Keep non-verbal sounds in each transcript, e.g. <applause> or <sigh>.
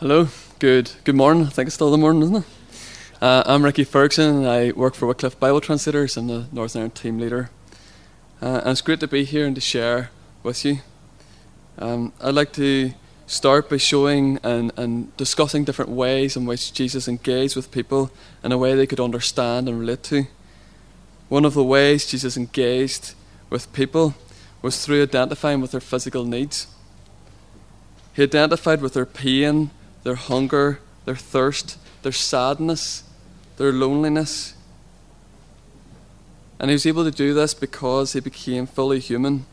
Hello, good good morning. I think it's still the morning, isn't it? Uh, I'm Ricky Ferguson I work for Wycliffe Bible Translators. I'm the Northern Ireland team leader. Uh, and it's great to be here and to share with you. Um, I'd like to start by showing and, and discussing different ways in which Jesus engaged with people in a way they could understand and relate to. One of the ways Jesus engaged with people was through identifying with their physical needs. He identified with their pain, their hunger, their thirst, their sadness, their loneliness. And he was able to do this because he became fully human,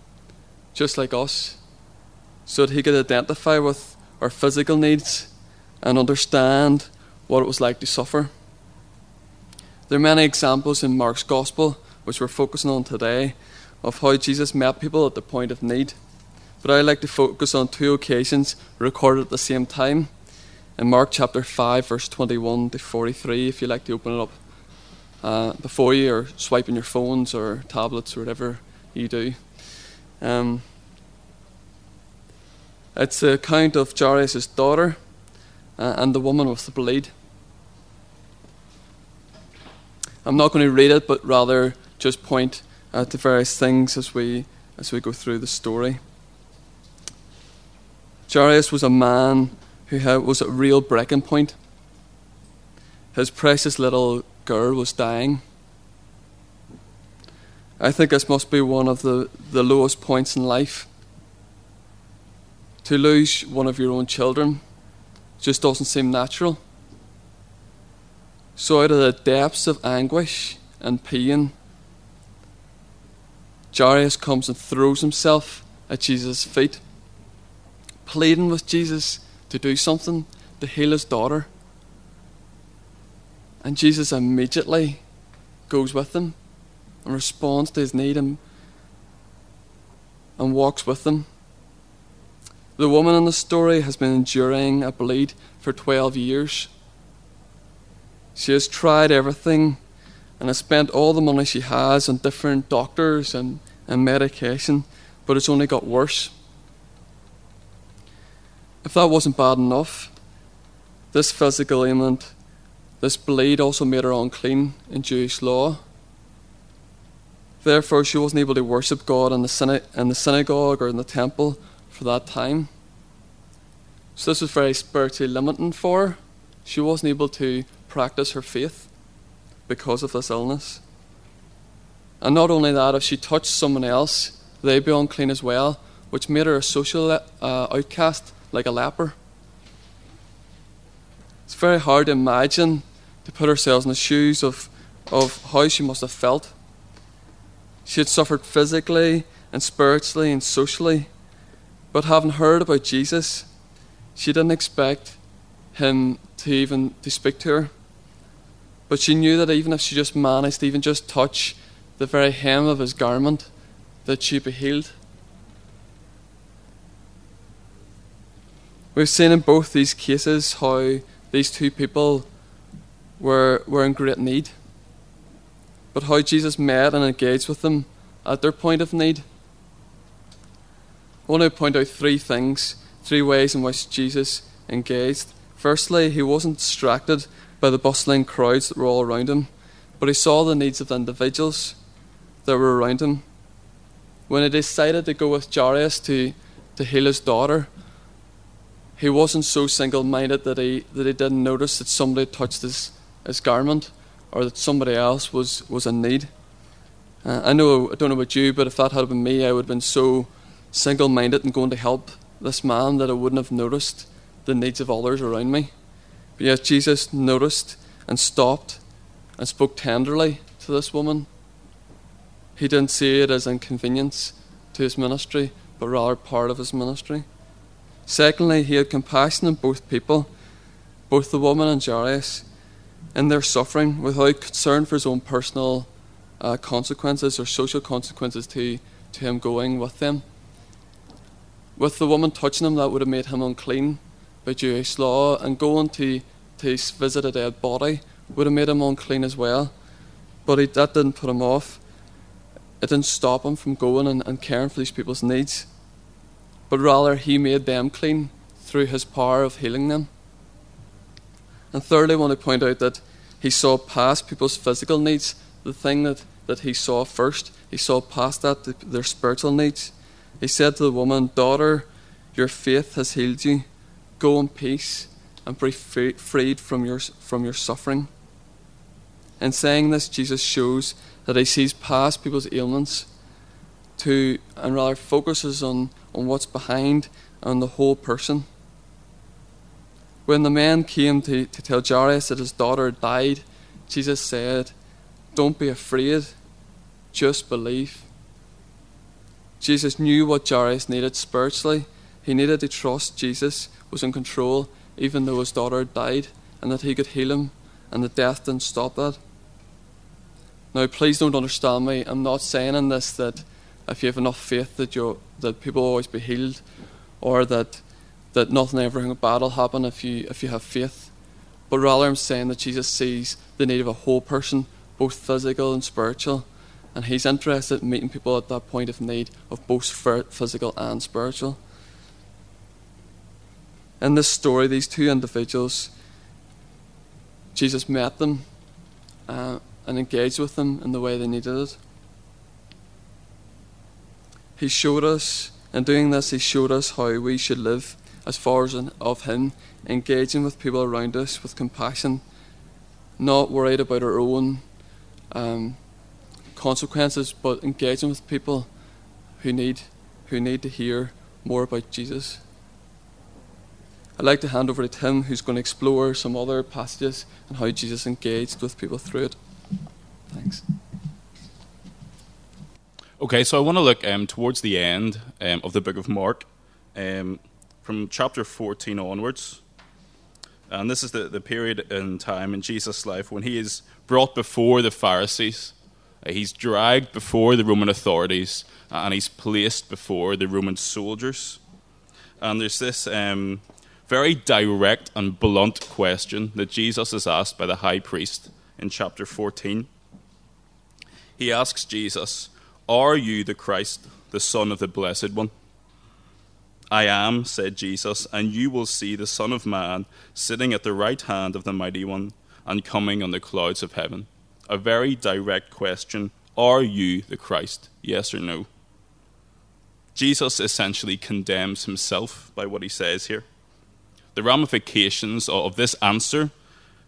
just like us, so that he could identify with our physical needs and understand what it was like to suffer. There are many examples in Mark's Gospel, which we're focusing on today, of how Jesus met people at the point of need. But I like to focus on two occasions recorded at the same time. In Mark chapter 5, verse 21 to 43, if you like to open it up uh, before you or swiping your phones or tablets or whatever you do. Um, it's the account of Jairus' daughter uh, and the woman with the bleed. I'm not going to read it, but rather just point uh, to various things as we as we go through the story. Jairus was a man who was at real breaking point. His precious little girl was dying. I think this must be one of the, the lowest points in life. To lose one of your own children just doesn't seem natural. So, out of the depths of anguish and pain, Jairus comes and throws himself at Jesus' feet pleading with Jesus to do something to heal his daughter. And Jesus immediately goes with him and responds to his need and, and walks with him. The woman in the story has been enduring a bleed for 12 years. She has tried everything and has spent all the money she has on different doctors and, and medication, but it's only got worse. If that wasn't bad enough, this physical ailment, this bleed also made her unclean in Jewish law. Therefore, she wasn't able to worship God in the, syna- in the synagogue or in the temple for that time. So, this was very spiritually limiting for her. She wasn't able to practice her faith because of this illness. And not only that, if she touched someone else, they'd be unclean as well, which made her a social uh, outcast like a leper. It's very hard to imagine to put ourselves in the shoes of, of how she must have felt. She had suffered physically and spiritually and socially, but having heard about Jesus, she didn't expect him to even to speak to her. But she knew that even if she just managed to even just touch the very hem of his garment, that she'd be healed. We've seen in both these cases how these two people were, were in great need, but how Jesus met and engaged with them at their point of need. I want to point out three things, three ways in which Jesus engaged. Firstly, he wasn't distracted by the bustling crowds that were all around him, but he saw the needs of the individuals that were around him. When he decided to go with Jairus to, to heal his daughter, he wasn't so single minded that he, that he didn't notice that somebody touched his, his garment or that somebody else was, was in need. Uh, I know, I don't know about you, but if that had been me, I would have been so single minded and going to help this man that I wouldn't have noticed the needs of others around me. But yet, Jesus noticed and stopped and spoke tenderly to this woman. He didn't see it as inconvenience to his ministry, but rather part of his ministry. Secondly, he had compassion on both people, both the woman and Jairus, in their suffering without concern for his own personal uh, consequences or social consequences to, to him going with them. With the woman touching him, that would have made him unclean by Jewish law, and going to, to visit a dead body would have made him unclean as well. But he, that didn't put him off. It didn't stop him from going and, and caring for these people's needs but rather he made them clean through his power of healing them. And thirdly, I want to point out that he saw past people's physical needs, the thing that, that he saw first. He saw past that, their spiritual needs. He said to the woman, Daughter, your faith has healed you. Go in peace and be freed from your, from your suffering. In saying this, Jesus shows that he sees past people's ailments to and rather focuses on, on what's behind and the whole person. When the man came to, to tell Jairus that his daughter died, Jesus said, Don't be afraid, just believe. Jesus knew what Jairus needed spiritually. He needed to trust Jesus was in control, even though his daughter died, and that he could heal him, and the death didn't stop that. Now, please don't understand me. I'm not saying in this that if you have enough faith that you that people will always be healed, or that that nothing ever bad will happen if you if you have faith. But rather, I'm saying that Jesus sees the need of a whole person, both physical and spiritual, and He's interested in meeting people at that point of need of both physical and spiritual. In this story, these two individuals, Jesus met them. Uh, and engaged with them in the way they needed it. He showed us, in doing this, He showed us how we should live as far as of Him, engaging with people around us with compassion, not worried about our own um, consequences, but engaging with people who need, who need to hear more about Jesus. I'd like to hand over to Tim, who's going to explore some other passages and how Jesus engaged with people through it. Thanks. Okay, so I want to look um, towards the end um, of the book of Mark, um, from chapter 14 onwards. And this is the, the period in time in Jesus' life when he is brought before the Pharisees. Uh, he's dragged before the Roman authorities and he's placed before the Roman soldiers. And there's this um, very direct and blunt question that Jesus is asked by the high priest in chapter 14 he asks Jesus, Are you the Christ, the Son of the Blessed One? I am, said Jesus, and you will see the Son of Man sitting at the right hand of the Mighty One and coming on the clouds of heaven. A very direct question Are you the Christ? Yes or no? Jesus essentially condemns himself by what he says here. The ramifications of this answer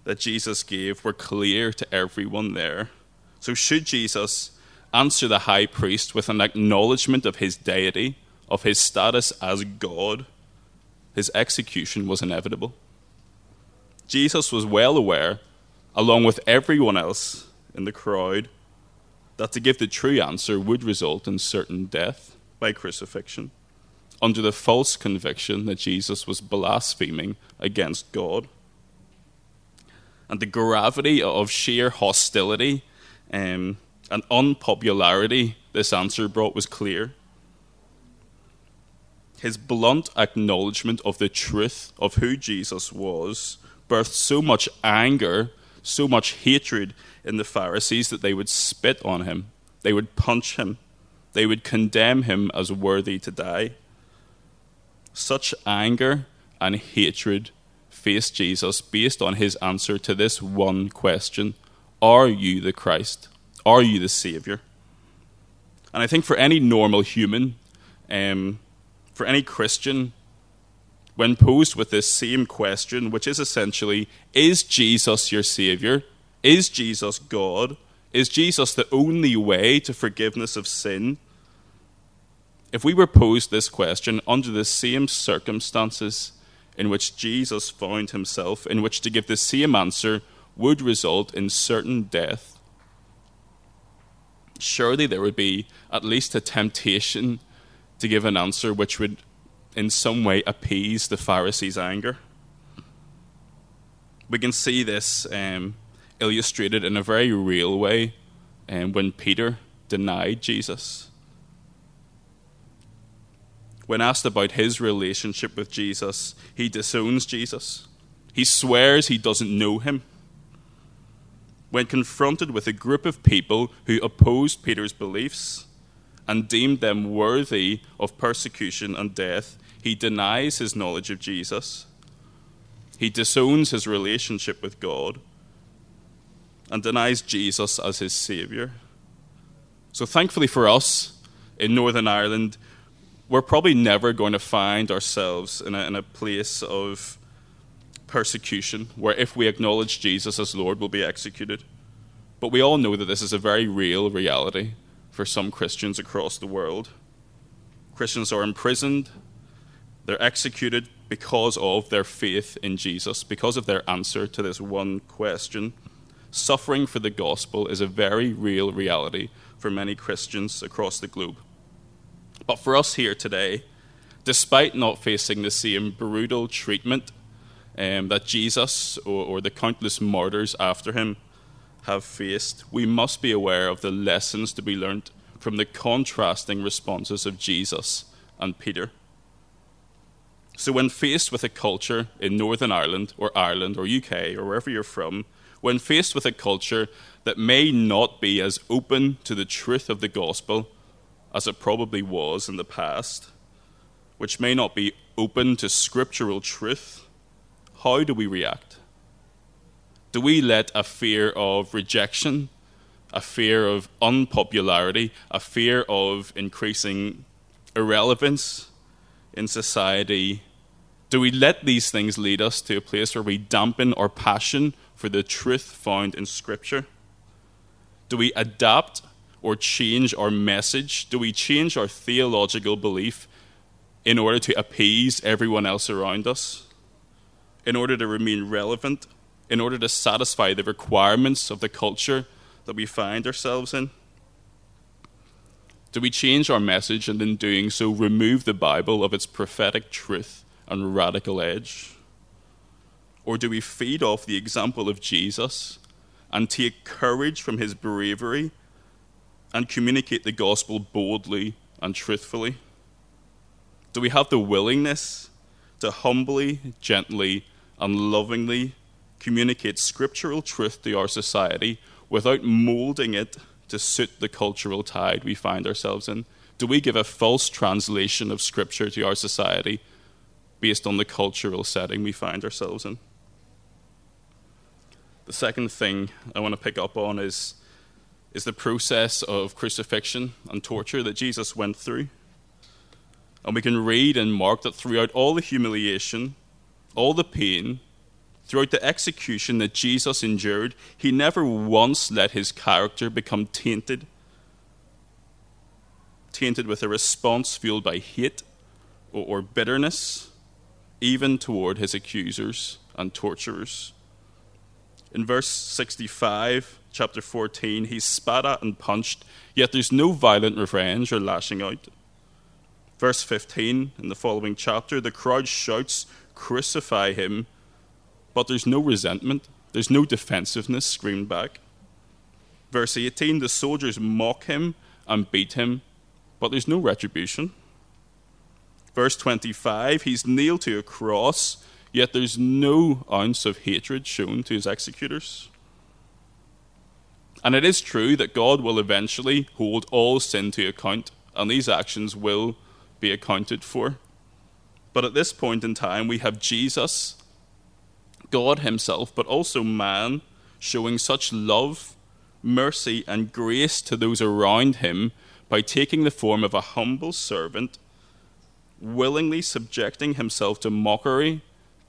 that Jesus gave were clear to everyone there. So, should Jesus answer the high priest with an acknowledgement of his deity, of his status as God, his execution was inevitable. Jesus was well aware, along with everyone else in the crowd, that to give the true answer would result in certain death by crucifixion, under the false conviction that Jesus was blaspheming against God. And the gravity of sheer hostility um, and unpopularity this answer brought was clear. His blunt acknowledgement of the truth of who Jesus was birthed so much anger, so much hatred in the Pharisees that they would spit on him, they would punch him, they would condemn him as worthy to die. Such anger and hatred faced Jesus based on his answer to this one question are you the Christ? Are you the Savior? And I think for any normal human, um, for any Christian, when posed with this same question, which is essentially, is Jesus your Savior? Is Jesus God? Is Jesus the only way to forgiveness of sin? If we were posed this question under the same circumstances in which Jesus found himself, in which to give the same answer would result in certain death, surely there would be at least a temptation to give an answer which would in some way appease the Pharisees' anger. We can see this um, illustrated in a very real way um, when Peter denied Jesus. When asked about his relationship with Jesus, he disowns Jesus. He swears he doesn't know him when confronted with a group of people who opposed Peter's beliefs and deemed them worthy of persecution and death, he denies his knowledge of Jesus. he disowns his relationship with God and denies Jesus as his Saviour. So, thankfully for us in Northern Ireland, we're probably never going to find ourselves in a, in a place of persecution where if we acknowledge Jesus as Lord, we'll be executed. But we all know that this is a very real reality for some Christians across the world. Christians are imprisoned, they're executed because of their faith in Jesus, because of their answer to this one question. Suffering for the gospel is a very real reality for many Christians across the globe. But for us here today, despite not facing the same brutal treatment um, that Jesus or, or the countless martyrs after him have faced, we must be aware of the lessons to be learnt from the contrasting responses of Jesus and Peter. So, when faced with a culture in Northern Ireland or Ireland or UK or wherever you're from, when faced with a culture that may not be as open to the truth of the gospel as it probably was in the past, which may not be open to scriptural truth, how do we react? Do we let a fear of rejection, a fear of unpopularity, a fear of increasing irrelevance in society, do we let these things lead us to a place where we dampen our passion for the truth found in Scripture? Do we adapt or change our message? Do we change our theological belief in order to appease everyone else around us? In order to remain relevant? In order to satisfy the requirements of the culture that we find ourselves in? Do we change our message and in doing so remove the Bible of its prophetic truth and radical edge? Or do we feed off the example of Jesus and take courage from his bravery and communicate the gospel boldly and truthfully? Do we have the willingness to humbly, gently, and lovingly communicate scriptural truth to our society without molding it to suit the cultural tide we find ourselves in? Do we give a false translation of Scripture to our society based on the cultural setting we find ourselves in? The second thing I want to pick up on is, is the process of crucifixion and torture that Jesus went through. And we can read in Mark that throughout all the humiliation, all the pain, Throughout the execution that Jesus endured, he never once let his character become tainted, tainted with a response fueled by hate or, bitterness, even toward his accusers and torturers. In verse 65, chapter 14, he's spat at and punched, yet there's no violent revenge or lashing out. Verse 15, in the following chapter, the crowd shouts, Crucify him but there's no resentment, there's no defensiveness screamed back. Verse 18 the soldiers mock him and beat him, but there's no retribution. Verse 25 he's nailed to a cross, yet there's no ounce of hatred shown to his executors. And it is true that God will eventually hold all sin to account, and these actions will be accounted for. But at this point in time, we have Jesus God Himself, but also man, showing such love, mercy, and grace to those around Him by taking the form of a humble servant, willingly subjecting Himself to mockery,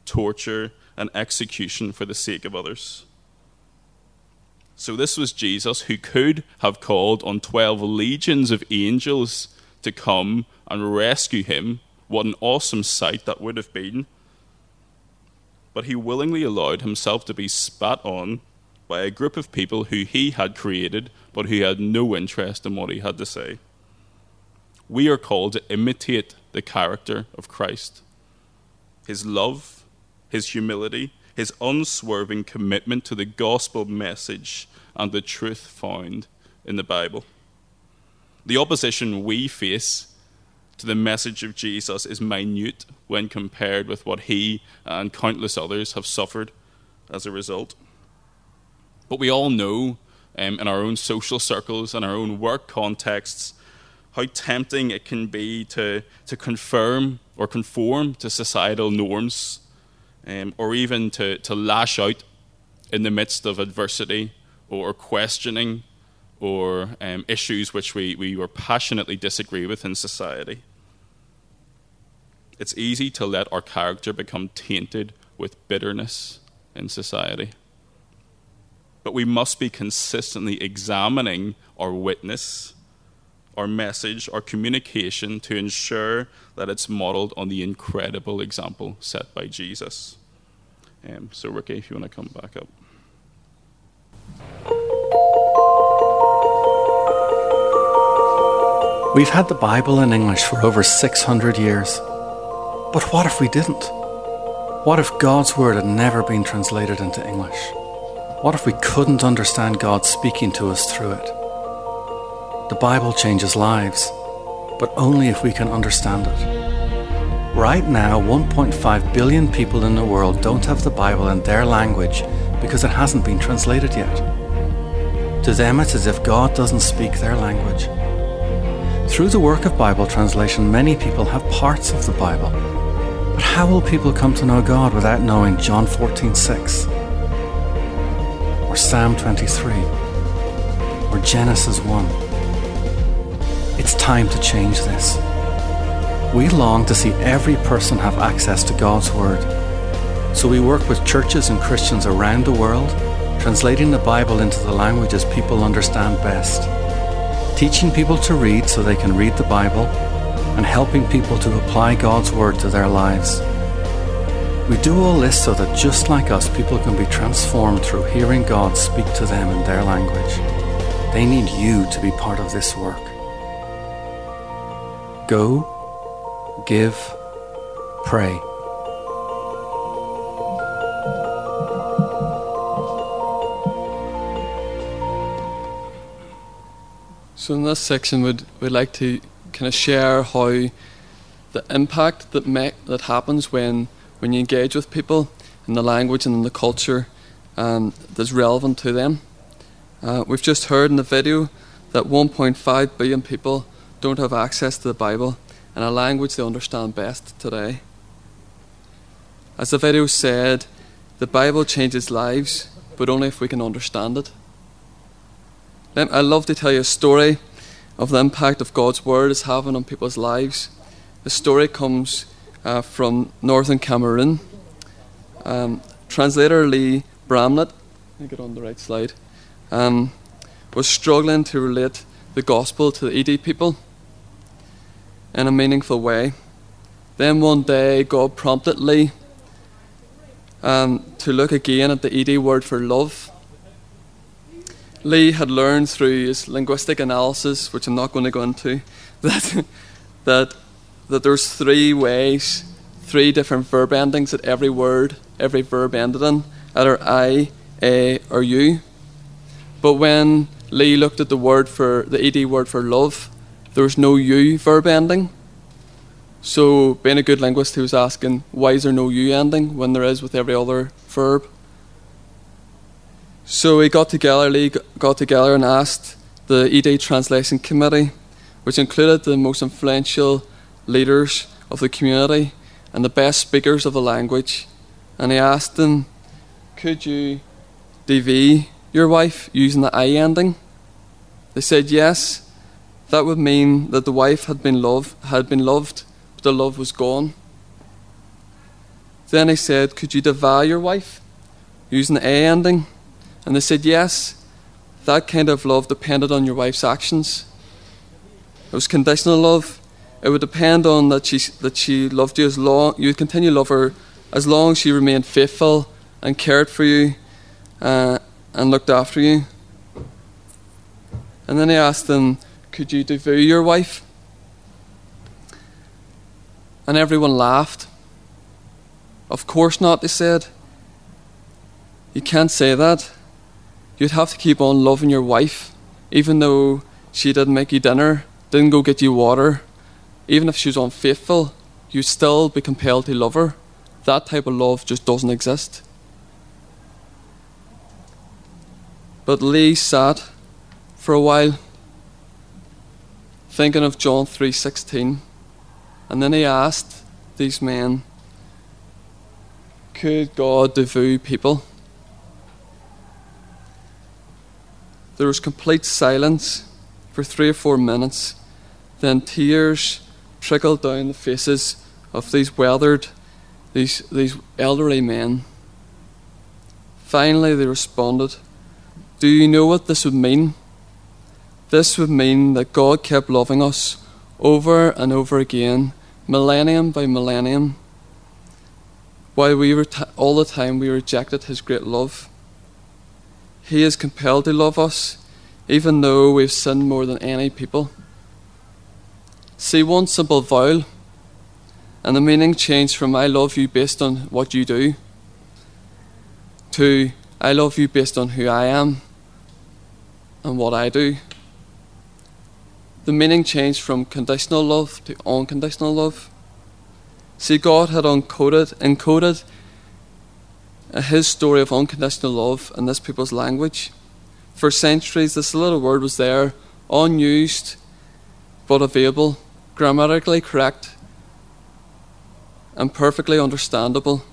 torture, and execution for the sake of others. So, this was Jesus who could have called on 12 legions of angels to come and rescue him. What an awesome sight that would have been but he willingly allowed himself to be spat on by a group of people who he had created, but who had no interest in what he had to say. We are called to imitate the character of Christ his love, his humility, his unswerving commitment to the gospel message and the truth found in the Bible. The opposition we face to the message of Jesus is minute when compared with what he and countless others have suffered as a result. But we all know um, in our own social circles and our own work contexts how tempting it can be to, to confirm or conform to societal norms um, or even to, to lash out in the midst of adversity or questioning or um, issues which we, we were passionately disagree with in society. It's easy to let our character become tainted with bitterness in society. But we must be consistently examining our witness, our message, our communication to ensure that it's modeled on the incredible example set by Jesus. Um, so, Ricky, if you want to come back up. We've had the Bible in English for over 600 years. But what if we didn't? What if God's Word had never been translated into English? What if we couldn't understand God speaking to us through it? The Bible changes lives, but only if we can understand it. Right now, 1.5 billion people in the world don't have the Bible in their language because it hasn't been translated yet. To them, it's as if God doesn't speak their language. Through the work of Bible translation, many people have parts of the Bible. But how will people come to know God without knowing John 14:6 or Psalm 23 or Genesis 1? It's time to change this. We long to see every person have access to God's Word. So we work with churches and Christians around the world, translating the Bible into the languages people understand best teaching people to read so they can read the Bible, and helping people to apply God's Word to their lives. We do all this so that just like us, people can be transformed through hearing God speak to them in their language. They need you to be part of this work. Go, give, pray. So in this section, we'd, we'd like to kind of share how the impact that make, that happens when, when you engage with people in the language and in the culture um, that's relevant to them. Uh, we've just heard in the video that 1.5 billion people don't have access to the Bible in a language they understand best today. As the video said, the Bible changes lives, but only if we can understand it. I love to tell you a story of the impact of God's Word is having on people's lives. The story comes uh, from northern Cameroon. Um, translator Lee Bramlett, get on the right slide, um, was struggling to relate the gospel to the Hdi people in a meaningful way. Then one day, God prompted Lee um, to look again at the Hdi word for love Lee had learned through his linguistic analysis, which I'm not going to go into, <laughs> that, that, that there's three ways, three different verb endings that every word, every verb ended in, either I, A, or U. But when Lee looked at the word for the Hdi word for love, there was no U verb ending. So, being a good linguist, he was asking, why is there no U ending when there is with every other verb? So we got together, Lee got together and asked the Hdi Translation Committee, which included the most influential leaders of the community and the best speakers of the language, and he asked them, Could you dvi your wife using the I ending? They said yes. That would mean that the wife had been loved, had been loved, but the love was gone. Then he said, Could you dva your wife using the A ending? And they said, Yes, that kind of love depended on your wife's actions. It was conditional love. It would depend on that she, that she loved you as long, you would continue to love her as long as she remained faithful and cared for you uh, and looked after you. And then he asked them, Could you dvu your wife? And everyone laughed. Of course not, they said. You can't say that you'd have to keep on loving your wife, even though she didn't make you dinner, didn't go get you water. Even if she was unfaithful, you'd still be compelled to love her. That type of love just doesn't exist. But Lee sat for a while thinking of John 3:16 and then he asked these men could God dvu people? There was complete silence for three or four minutes. Then tears trickled down the faces of these weathered, these, these elderly men. Finally, they responded, Do you know what this would mean? This would mean that God kept loving us over and over again, millennium by millennium, while we were t- all the time we rejected His great love. He is compelled to love us, even though we've sinned more than any people. See one simple vowel, and the meaning changed from I love you based on what you do to I love you based on who I am and what I do. The meaning changed from conditional love to unconditional love. See, God had uncoded, encoded his story of unconditional love in this people's language. For centuries, this little word was there, unused but available, grammatically correct, and perfectly understandable.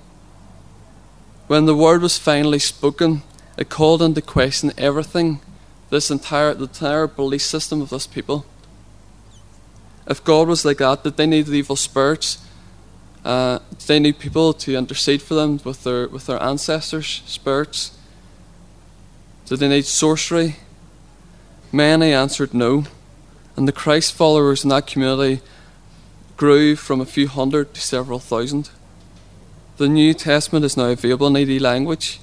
When the word was finally spoken, it called into question everything, this entire the entire belief system of this people. If God was like that, did they need evil spirits? Uh, they need people to intercede for them with their with their ancestors' spirits? Did they need sorcery? Many answered no, and the Christ followers in that community grew from a few hundred to several thousand. The New Testament is now available in Hdi language,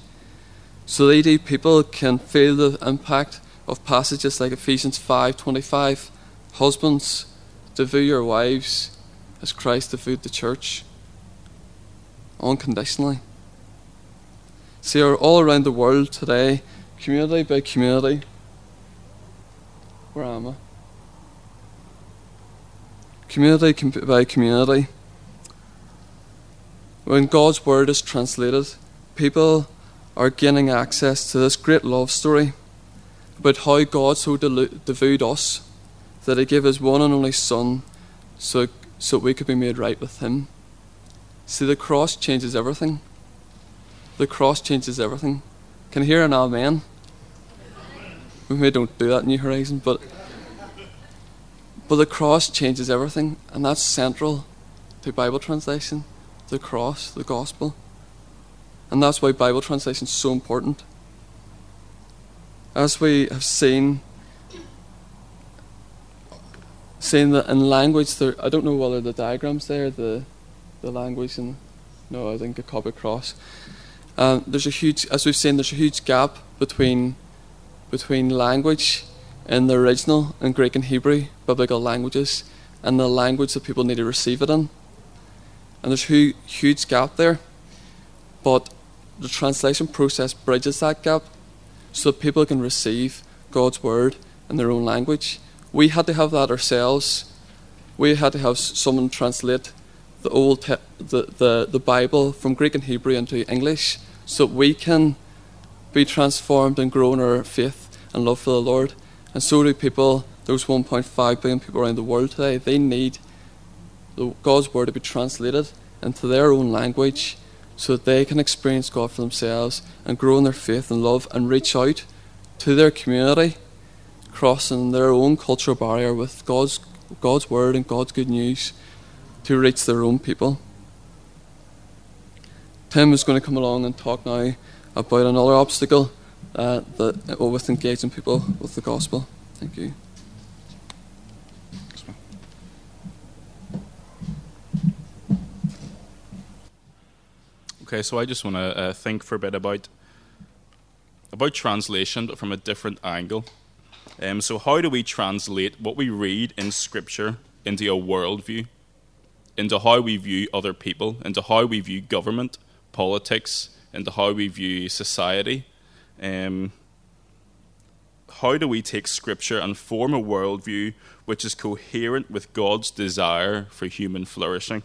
so Hdi people can feel the impact of passages like Ephesians 5:25, husbands, devote your wives as Christ devoured the church, unconditionally. See, all around the world today, community by community, where am I? Community by community. When God's word is translated, people are gaining access to this great love story about how God so devoted us that He gave His one and only Son so, so we could be made right with Him. See, the cross changes everything. The cross changes everything. Can I hear an amen? We may don't do that in New Horizon, but but the cross changes everything, and that's central to Bible translation. The cross, the gospel. And that's why Bible translation is so important. As we have seen, seen that in language there I don't know whether the diagrams there, the the language and no, I think a copy across. Um, there's a huge as we've seen there's a huge gap between between language in the original in Greek and Hebrew biblical languages and the language that people need to receive it in. And there's a huge gap there. But the translation process bridges that gap so that people can receive God's word in their own language. We had to have that ourselves. We had to have someone translate the old the, the, the Bible from Greek and Hebrew into English so we can be transformed and grow in our faith and love for the Lord. And so do people, those 1.5 billion people around the world today, they need God's word to be translated into their own language so that they can experience God for themselves and grow in their faith and love and reach out to their community, crossing their own cultural barrier with God's, God's word and God's good news to reach their own people. Tim is going to come along and talk now about another obstacle uh, that, with engaging people with the gospel. Thank you. Okay, so I just want to uh, think for a bit about about translation, but from a different angle. Um, so, how do we translate what we read in Scripture into a worldview, into how we view other people, into how we view government, politics, into how we view society? Um, how do we take Scripture and form a worldview which is coherent with God's desire for human flourishing?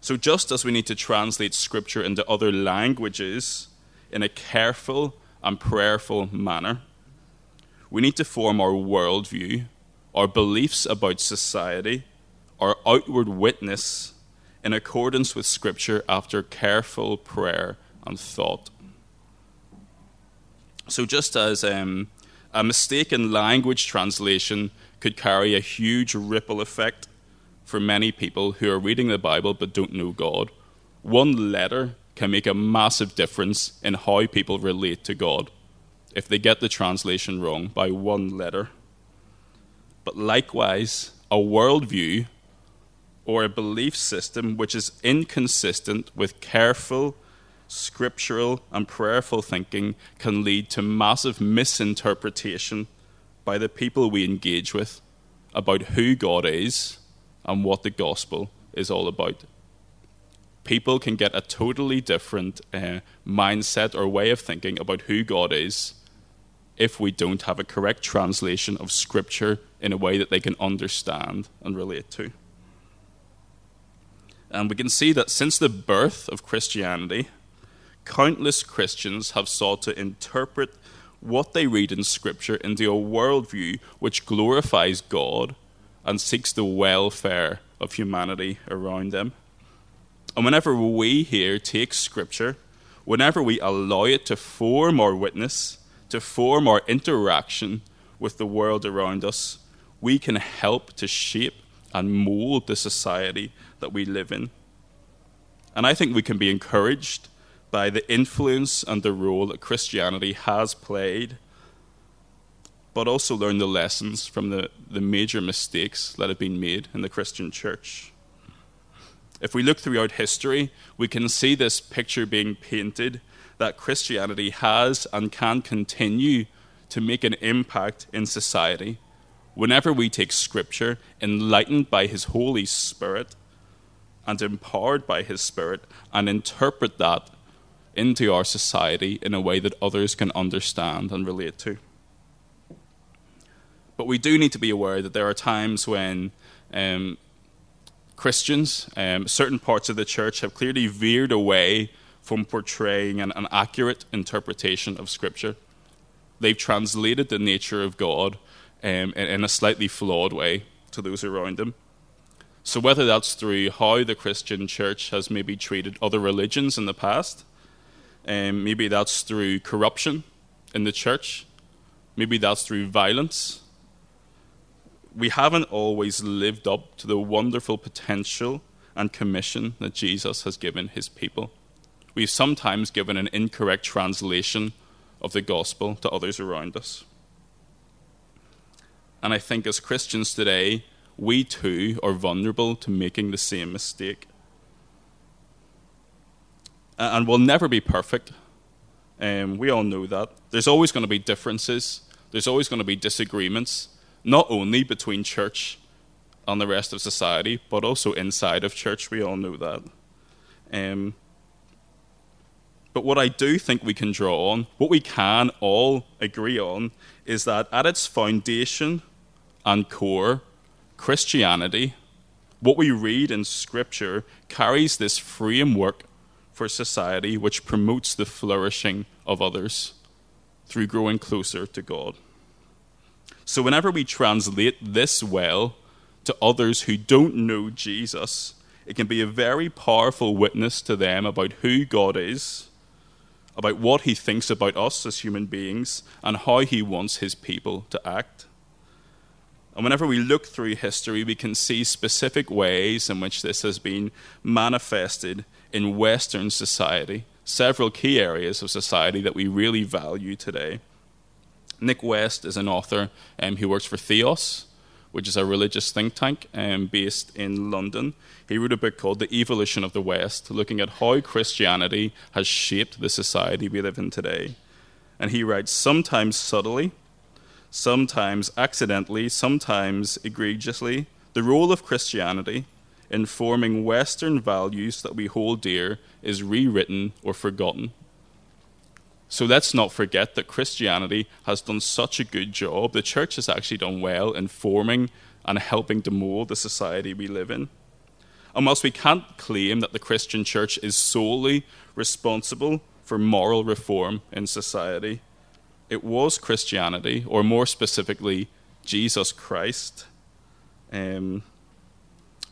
So, just as we need to translate Scripture into other languages in a careful and prayerful manner, we need to form our worldview, our beliefs about society, our outward witness in accordance with Scripture after careful prayer and thought. So, just as um, a mistaken language translation could carry a huge ripple effect for many people who are reading the Bible but don't know God, one letter can make a massive difference in how people relate to God if they get the translation wrong by one letter. But likewise, a worldview or a belief system which is inconsistent with careful, scriptural, and prayerful thinking can lead to massive misinterpretation by the people we engage with about who God is and what the gospel is all about. People can get a totally different uh, mindset or way of thinking about who God is if we don't have a correct translation of Scripture in a way that they can understand and relate to. And we can see that since the birth of Christianity, countless Christians have sought to interpret what they read in Scripture into a worldview which glorifies God and seeks the welfare of humanity around them. And whenever we here take Scripture, whenever we allow it to form our witness, to form our interaction with the world around us, we can help to shape and mold the society that we live in. And I think we can be encouraged by the influence and the role that Christianity has played, but also learn the lessons from the, the major mistakes that have been made in the Christian church. If we look throughout history, we can see this picture being painted that Christianity has and can continue to make an impact in society whenever we take Scripture, enlightened by His Holy Spirit and empowered by His Spirit, and interpret that into our society in a way that others can understand and relate to. But we do need to be aware that there are times when um, Christians, um, certain parts of the church, have clearly veered away from portraying an, an accurate interpretation of Scripture. They've translated the nature of God um, in, in a slightly flawed way to those around them. So, whether that's through how the Christian church has maybe treated other religions in the past, um, maybe that's through corruption in the church, maybe that's through violence. We haven't always lived up to the wonderful potential and commission that Jesus has given his people. We've sometimes given an incorrect translation of the gospel to others around us. And I think as Christians today, we too are vulnerable to making the same mistake. And we'll never be perfect. Um, we all know that. There's always going to be differences, there's always going to be disagreements, not only between church and the rest of society, but also inside of church. We all know that. Um, but what I do think we can draw on, what we can all agree on, is that at its foundation, and core, Christianity, what we read in Scripture, carries this framework for society which promotes the flourishing of others through growing closer to God. So, whenever we translate this well to others who don't know Jesus, it can be a very powerful witness to them about who God is, about what He thinks about us as human beings, and how He wants His people to act. And whenever we look through history, we can see specific ways in which this has been manifested in Western society, several key areas of society that we really value today. Nick West is an author um, who works for Theos, which is a religious think tank um, based in London. He wrote a book called The Evolution of the West, looking at how Christianity has shaped the society we live in today. And he writes, sometimes subtly, sometimes accidentally, sometimes egregiously, the role of Christianity in forming Western values that we hold dear is rewritten or forgotten. So let's not forget that Christianity has done such a good job. The church has actually done well in forming and helping to mold the society we live in. And whilst we can't claim that the Christian church is solely responsible for moral reform in society, it was Christianity, or more specifically, Jesus Christ, um,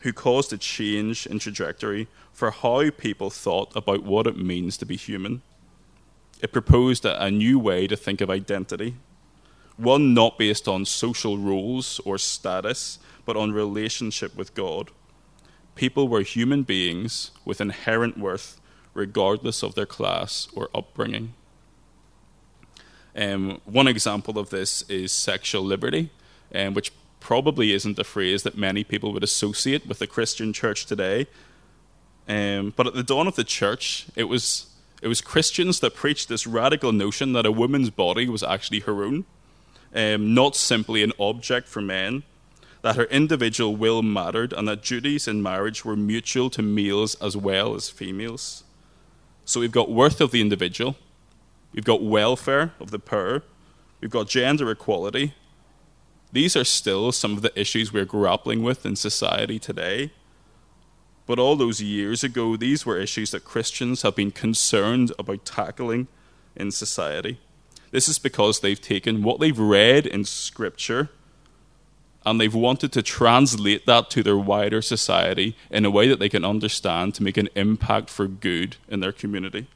who caused a change in trajectory for how people thought about what it means to be human. It proposed a, a new way to think of identity, one not based on social roles or status, but on relationship with God. People were human beings with inherent worth, regardless of their class or upbringing. Um, one example of this is sexual liberty, um, which probably isn't a phrase that many people would associate with the Christian church today. Um, but at the dawn of the church, it was it was Christians that preached this radical notion that a woman's body was actually her own, um, not simply an object for men, that her individual will mattered, and that duties in marriage were mutual to males as well as females. So we've got worth of the individual, we've got welfare of the poor, we've got gender equality. These are still some of the issues we're grappling with in society today. But all those years ago, these were issues that Christians have been concerned about tackling in society. This is because they've taken what they've read in Scripture and they've wanted to translate that to their wider society in a way that they can understand to make an impact for good in their community.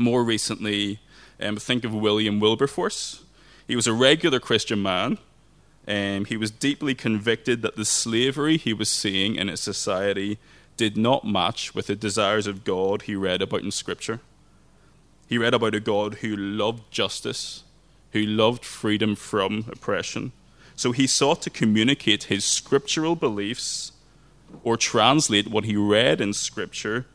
More recently, um, think of William Wilberforce. He was a regular Christian man um, he was deeply convicted that the slavery he was seeing in his society did not match with the desires of God he read about in Scripture. He read about a God who loved justice, who loved freedom from oppression. So he sought to communicate his scriptural beliefs or translate what he read in Scripture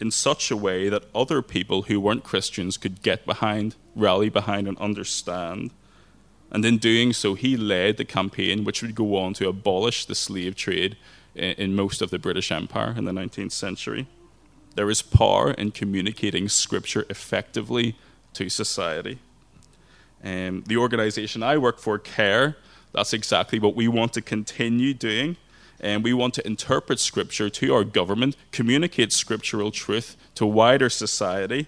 in such a way that other people who weren't Christians could get behind, rally behind, and understand. And in doing so, he led the campaign which would go on to abolish the slave trade in most of the British Empire in the 19th century. There is power in communicating scripture effectively to society. Um, the organization I work for, CARE, that's exactly what we want to continue doing. And we want to interpret scripture to our government, communicate scriptural truth to wider society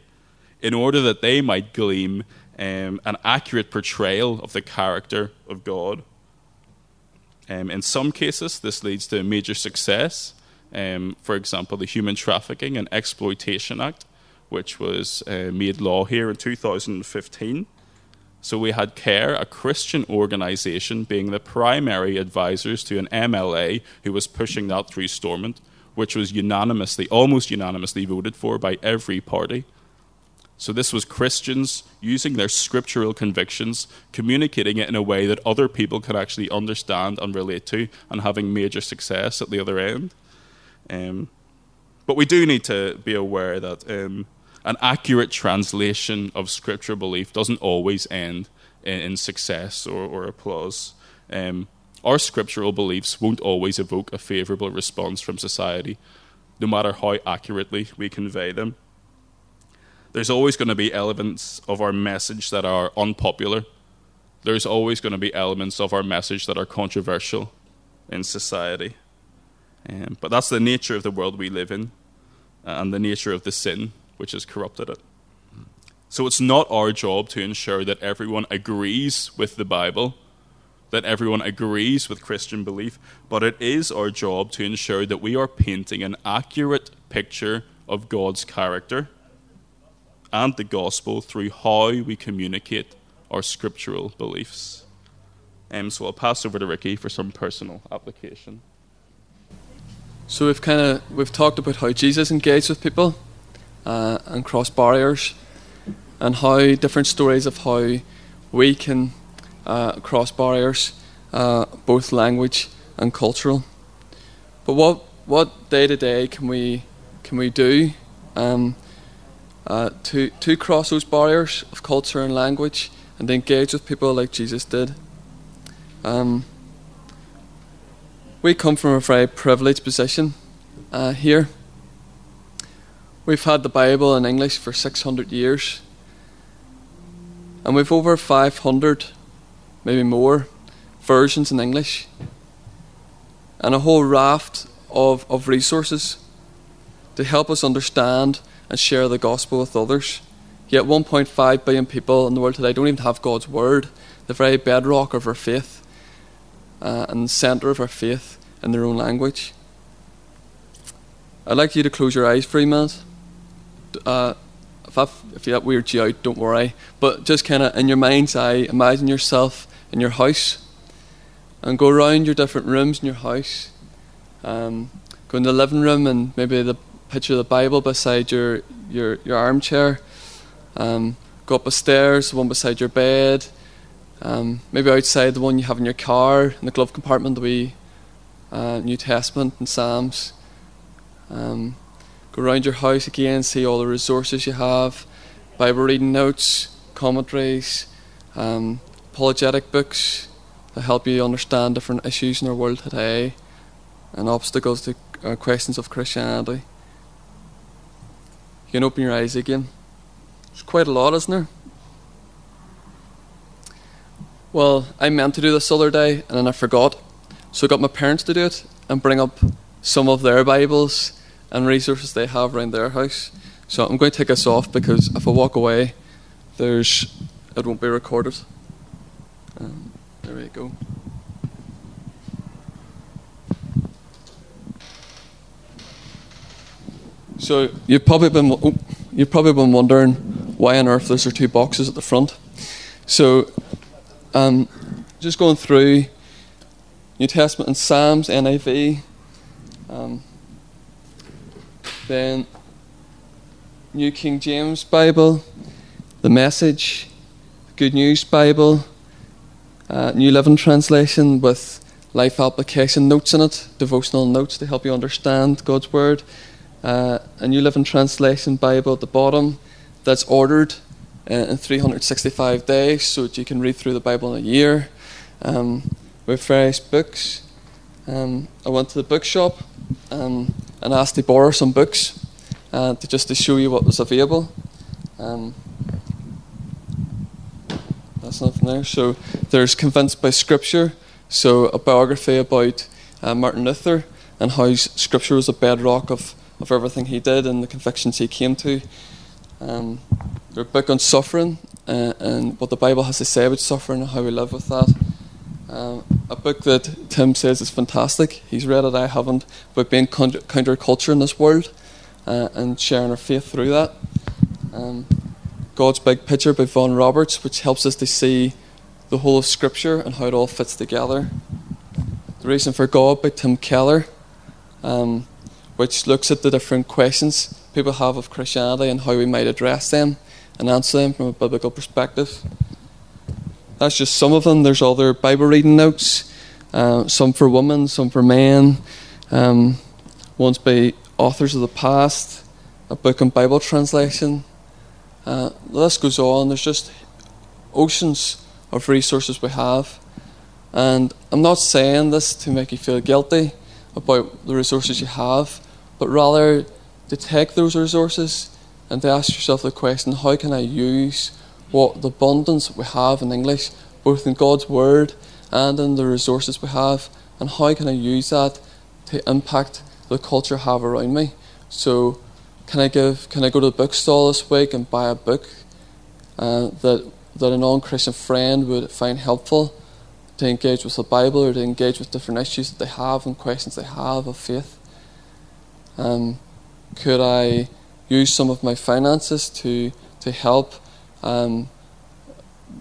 in order that they might glean um, an accurate portrayal of the character of God. Um, in some cases, this leads to major success. Um, for example, the Human Trafficking and Exploitation Act, which was uh, made law here in 2015. So we had CARE, a Christian organization, being the primary advisors to an MLA who was pushing that through Stormont, which was unanimously, almost unanimously voted for by every party. So, this was Christians using their scriptural convictions, communicating it in a way that other people could actually understand and relate to, and having major success at the other end. Um, but we do need to be aware that um, an accurate translation of scriptural belief doesn't always end in, in success or, or applause. Um, our scriptural beliefs won't always evoke a favourable response from society, no matter how accurately we convey them there's always going to be elements of our message that are unpopular. There's always going to be elements of our message that are controversial in society. Um, but that's the nature of the world we live in and the nature of the sin which has corrupted it. So it's not our job to ensure that everyone agrees with the Bible, that everyone agrees with Christian belief, but it is our job to ensure that we are painting an accurate picture of God's character and the gospel through how we communicate our scriptural beliefs. Um, so I'll pass over to Ricky for some personal application. So we've kind of we've talked about how Jesus engaged with people uh, and cross barriers, and how different stories of how we can uh, cross barriers, uh, both language and cultural. But what what day to day can we can we do? Um, uh, to, to cross those barriers of culture and language and engage with people like Jesus did. Um, we come from a very privileged position uh, here. We've had the Bible in English for 600 years, and we've over 500, maybe more, versions in English, and a whole raft of, of resources to help us understand and share the gospel with others. Yet 1.5 billion people in the world today don't even have God's word, the very bedrock of our faith uh, and centre of our faith, in their own language. I'd like you to close your eyes for a minute. Uh, if, I've, if that weirds you out, don't worry. But just kind of in your mind's eye, imagine yourself in your house and go around your different rooms in your house. Um, go in the living room and maybe the picture of the Bible beside your, your, your armchair. Um, go up the stairs, the one beside your bed. Um, maybe outside the one you have in your car, in the glove compartment, the wee uh, New Testament and Psalms. Um, go around your house again, see all the resources you have Bible reading notes, commentaries, um, apologetic books that help you understand different issues in our world today and obstacles to uh, questions of Christianity. You can open your eyes again. There's quite a lot, isn't there? Well, I meant to do this other day and then I forgot. So I got my parents to do it and bring up some of their Bibles and resources they have around their house. So I'm going to take us off because if I walk away, there's it won't be recorded. Um, there we go. So you've probably been oh, you've probably been wondering why on earth there's two boxes at the front. So um, just going through New Testament and Psalms, NIV. Um, then New King James Bible, the Message, Good News Bible, uh, New Living Translation with life application notes in it, devotional notes to help you understand God's Word, uh, a New Living Translation Bible at the bottom that's ordered uh, in 365 days so that you can read through the Bible in a year um, with various books. Um, I went to the bookshop um, and asked to borrow some books uh, to just to show you what was available. Um, that's nothing there. So there's Convinced by Scripture, so a biography about uh, Martin Luther and how Scripture was a bedrock of, of everything he did and the convictions he came to. Um, there's a book on suffering uh, and what the Bible has to say about suffering and how we live with that. Um, a book that Tim says is fantastic. He's read it, I haven't, but being counter- counterculture in this world uh, and sharing our faith through that. Um, God's Big Picture by Vaughan Roberts, which helps us to see the whole of Scripture and how it all fits together. The Reason for God by Tim Keller, um, which looks at the different questions people have of Christianity and how we might address them and answer them from a biblical perspective. That's just some of them. There's other Bible reading notes, uh, some for women, some for men, um, ones by authors of the past, a book on Bible translation. Uh, the list goes on. There's just oceans of resources we have. And I'm not saying this to make you feel guilty about the resources you have, but rather to take those resources and to ask yourself the question how can I use what the abundance we have in English, both in God's Word and in the resources we have, and how can I use that to impact the culture I have around me. So, can I give? Can I go to the bookstall this week and buy a book uh, that that a non-Christian friend would find helpful to engage with the Bible or to engage with different issues that they have and questions they have of faith? Um, could I use some of my finances to to help um,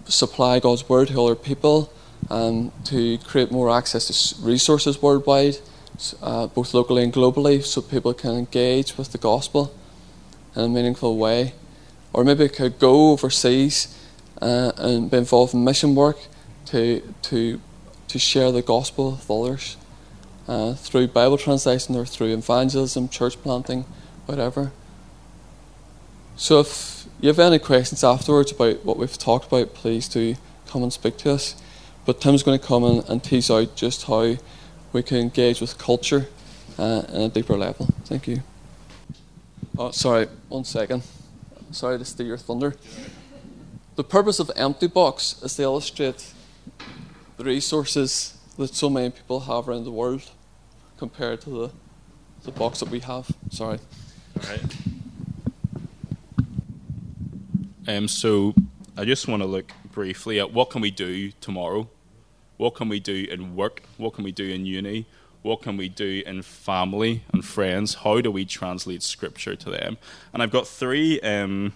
supply God's word to other people, um, to create more access to resources worldwide? uh, both locally and globally, so people can engage with the gospel in a meaningful way. Or maybe could go overseas uh, and be involved in mission work to, to, to share the gospel with others uh, through Bible translation or through evangelism, church planting, whatever. So if you have any questions afterwards about what we've talked about, please do come and speak to us. But Tim's going to come and, and tease out just how we can engage with culture uh, a deeper level. Thank you. Oh, sorry, one second. Sorry to steal your thunder. The purpose of Empty Box is to illustrate the resources that so many people have around the world compared to the, the box that we have. Sorry. All right. Um, so I just want to look briefly at what can we do tomorrow what can we do in work? What can we do in uni? What can we do in family and friends? How do we translate Scripture to them? And I've got three. Um,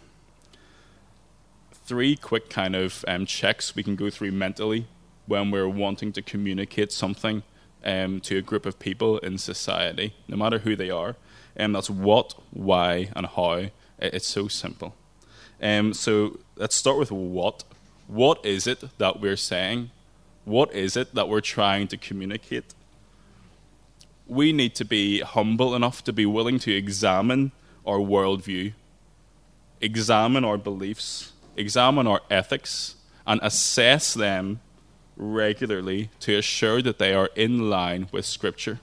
three quick kind of um, checks we can go through mentally when we're wanting to communicate something um, to a group of people in society, no matter who they are. And that's what, why, and how. It's so simple. Um, so let's start with what. What is it that we're saying? What is it that we're trying to communicate? We need to be humble enough to be willing to examine our worldview, examine our beliefs, examine our ethics, and assess them regularly to assure that they are in line with Scripture.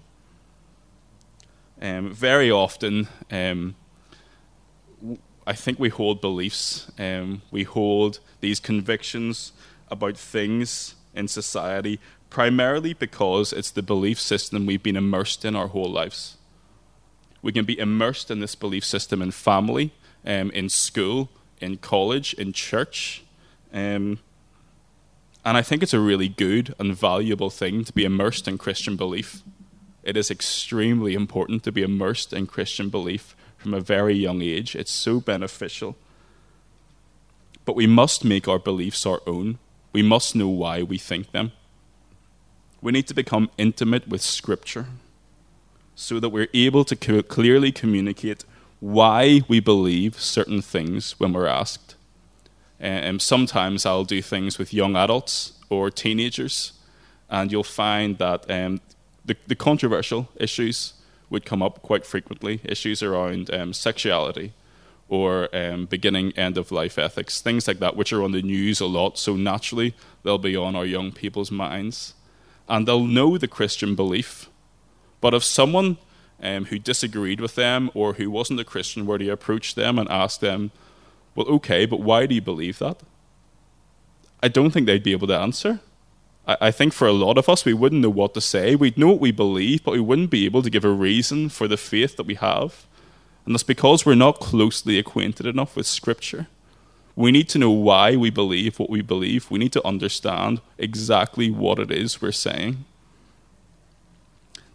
Um, very often, um, I think we hold beliefs, um, we hold these convictions about things in society primarily because it's the belief system we've been immersed in our whole lives. We can be immersed in this belief system in family, um, in school, in college, in church. Um, and I think it's a really good and valuable thing to be immersed in Christian belief. It is extremely important to be immersed in Christian belief from a very young age. It's so beneficial. But we must make our beliefs our own. We must know why we think them. We need to become intimate with Scripture so that we're able to co- clearly communicate why we believe certain things when we're asked. And sometimes I'll do things with young adults or teenagers, and you'll find that um, the, the, controversial issues would come up quite frequently issues around um, sexuality or um, beginning end of life ethics, things like that, which are on the news a lot. So naturally, they'll be on our young people's minds. And they'll know the Christian belief. But if someone um, who disagreed with them or who wasn't a Christian were to approach them and ask them, well, okay, but why do you believe that? I don't think they'd be able to answer. I, I think for a lot of us, we wouldn't know what to say. We'd know what we believe, but we wouldn't be able to give a reason for the faith that we have. And that's because we're not closely acquainted enough with Scripture. We need to know why we believe what we believe. We need to understand exactly what it is we're saying.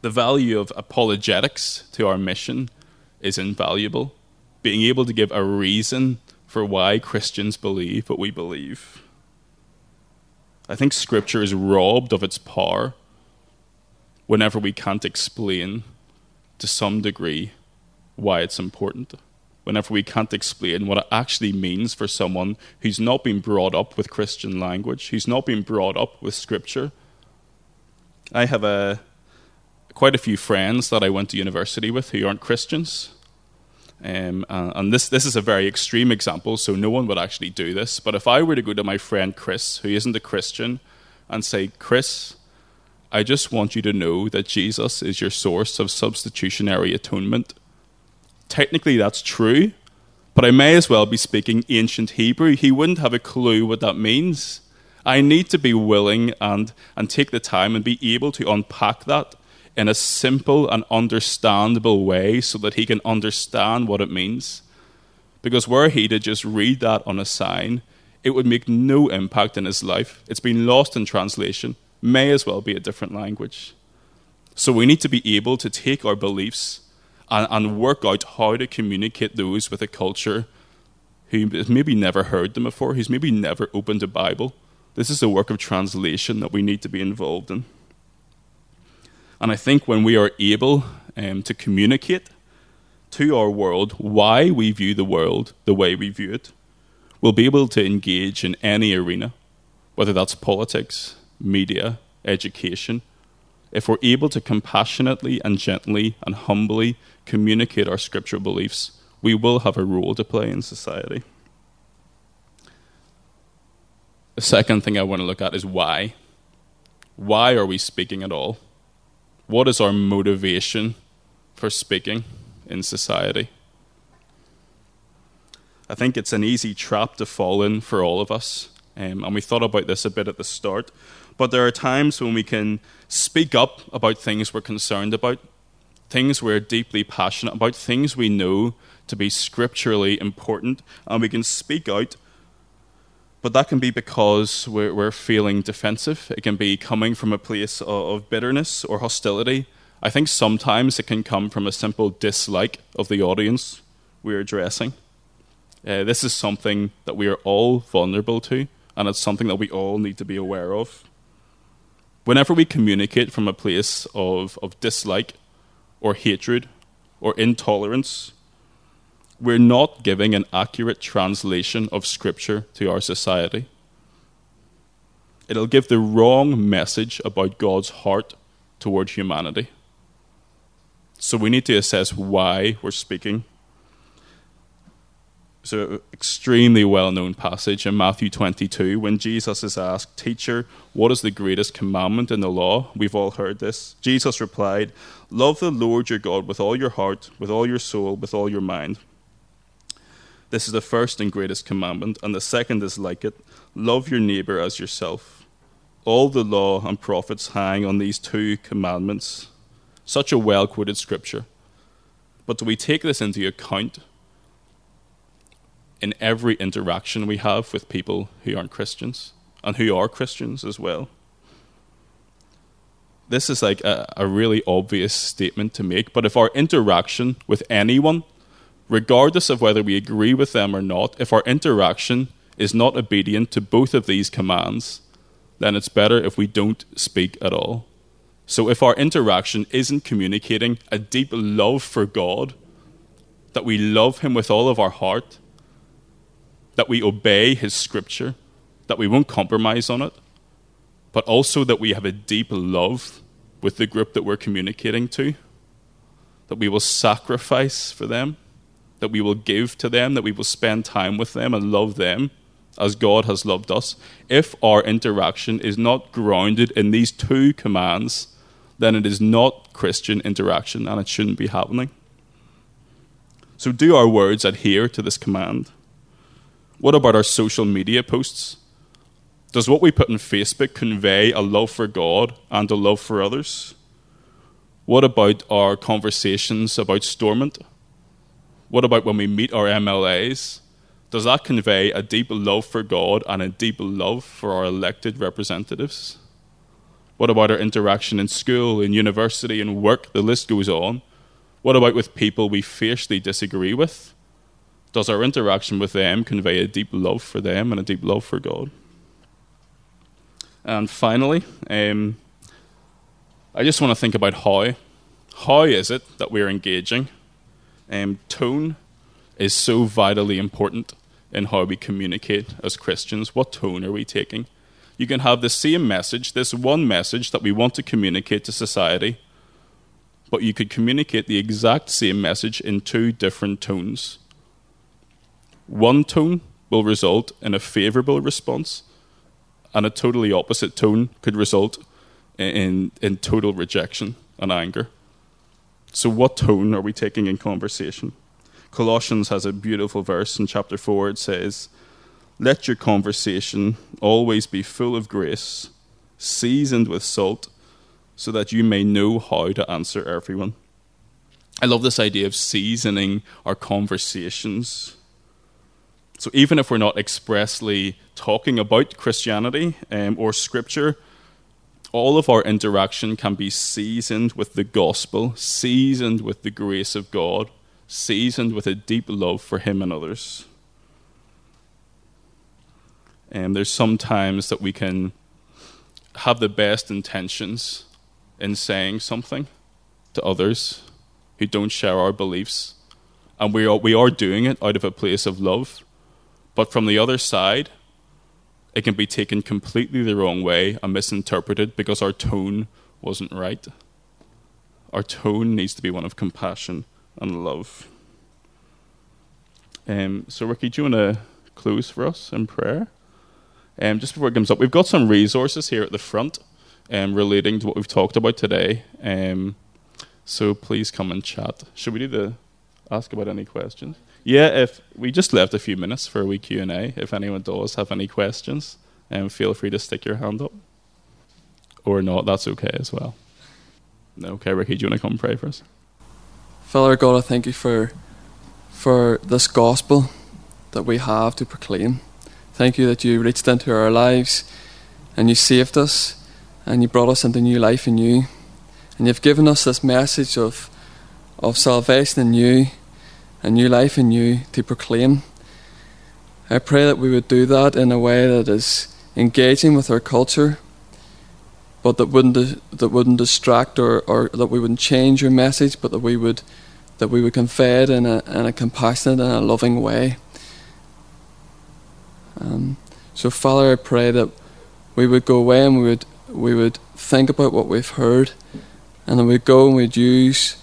The value of apologetics to our mission is invaluable. Being able to give a reason for why Christians believe what we believe. I think Scripture is robbed of its power whenever we can't explain to some degree why it's important. Whenever we can't explain what it actually means for someone who's not been brought up with Christian language, who's not been brought up with Scripture. I have a, quite a few friends that I went to university with who aren't Christians. Um, and, and this, this is a very extreme example, so no one would actually do this. But if I were to go to my friend Chris, who isn't a Christian, and say, Chris, I just want you to know that Jesus is your source of substitutionary atonement. Technically, that's true, but I may as well be speaking ancient Hebrew. He wouldn't have a clue what that means. I need to be willing and, and take the time and be able to unpack that in a simple and understandable way so that he can understand what it means. Because were he to just read that on a sign, it would make no impact in his life. It's been lost in translation, may as well be a different language. So we need to be able to take our beliefs and, and work out how to communicate those with a culture who has maybe never heard them before, who's maybe never opened a Bible. This is a work of translation that we need to be involved in. And I think when we are able um, to communicate to our world why we view the world the way we view it, we'll be able to engage in any arena, whether that's politics, media, education. If we're able to compassionately and gently and humbly communicate our scriptural beliefs, we will have a role to play in society. The second thing I want to look at is why. Why are we speaking at all? What is our motivation for speaking in society? I think it's an easy trap to fall in for all of us. Um, and we thought about this a bit at the start. But there are times when we can speak up about things we're concerned about, things we're deeply passionate about, things we know to be scripturally important, and we can speak out but that can be because we're, we're feeling defensive. It can be coming from a place of, of bitterness or hostility. I think sometimes it can come from a simple dislike of the audience we're addressing. Uh, this is something that we are all vulnerable to, and it's something that we all need to be aware of. Whenever we communicate from a place of, of dislike or hatred or intolerance, we're not giving an accurate translation of Scripture to our society. It'll give the wrong message about God's heart toward humanity. So we need to assess why we're speaking. An extremely well known passage in Matthew 22 when Jesus is asked, Teacher, what is the greatest commandment in the law? We've all heard this. Jesus replied, Love the Lord your God with all your heart, with all your soul, with all your mind. This is the first and greatest commandment, and the second is like it love your neighbor as yourself. All the law and prophets hang on these two commandments. Such a well quoted scripture. But do we take this into account in every interaction we have with people who aren't Christians and who are Christians as well? This is like a, a really obvious statement to make, but if our interaction with anyone, regardless of whether we agree with them or not, if our interaction is not obedient to both of these commands, then it's better if we don't speak at all. So if our interaction isn't communicating a deep love for God, that we love Him with all of our heart, that we obey His scripture, that we won't compromise on it, but also that we have a deep love with the group that we're communicating to, that we will sacrifice for them, that we will give to them, that we will spend time with them and love them as God has loved us. If our interaction is not grounded in these two commands, then it is not Christian interaction and it shouldn't be happening. So, do our words adhere to this command? What about our social media posts? Does what we put on Facebook convey a love for God and a love for others? What about our conversations about Stormont? What about when we meet our MLAs? Does that convey a deep love for God and a deep love for our elected representatives? What about our interaction in school, in university, in work? The list goes on. What about with people we fiercely disagree with? Does our interaction with them convey a deep love for them and a deep love for God? And finally, um, I just want to think about how. How is it that we're engaging? Um, tone is so vitally important in how we communicate as Christians. What tone are we taking? You can have the same message, this one message that we want to communicate to society, but you could communicate the exact same message in two different tones. One tone will result in a favorable response, and a totally opposite tone could result in, in total rejection and anger. So, what tone are we taking in conversation? Colossians has a beautiful verse in chapter 4. It says, Let your conversation always be full of grace, seasoned with salt, so that you may know how to answer everyone. I love this idea of seasoning our conversations. So, even if we're not expressly talking about Christianity um, or Scripture, all of our interaction can be seasoned with the gospel, seasoned with the grace of God seasoned with a deep love for Him and others. And there's some times that we can have the best intentions in saying something to others who don't share our beliefs. And we are, we are doing it out of a place of love. But from the other side, it can be taken completely the wrong way and misinterpreted because our tone wasn't right. Our tone needs to be one of compassion and love. Um, so, Ricky, do you want to close for us in prayer? Um, just before it comes up, we've got some resources here at the front um, relating to what we've talked about today. Um, so please come and chat. Should we do the ask about any questions? Yeah, if we just left a few minutes for a wee Q and A. If anyone does have any questions, um, feel free to stick your hand up, or not. That's okay as well. Okay, Ricky, do you want to come pray for us? Father God, I thank you for for this gospel that we have to proclaim. Thank you that you reached into our lives and you saved us and you brought us into new life in you. And you've given us this message of, of salvation in you, a new life in you to proclaim. I pray that we would do that in a way that is engaging with our culture, but that wouldn't that wouldn't distract or, or that we wouldn't change your message, but that we would that we would convey it in a in a compassionate and a loving way. Um, so, Father, I pray that we would go away and we would we would think about what we've heard, and then we'd go and we'd use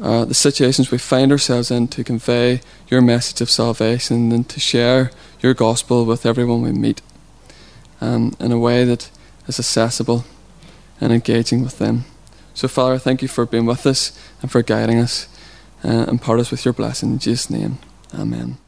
uh, the situations we find ourselves in to convey your message of salvation and to share your gospel with everyone we meet um, in a way that is accessible and engaging with them. So, Father, thank you for being with us and for guiding us uh, and part us with your blessing. In Jesus' name, Amen.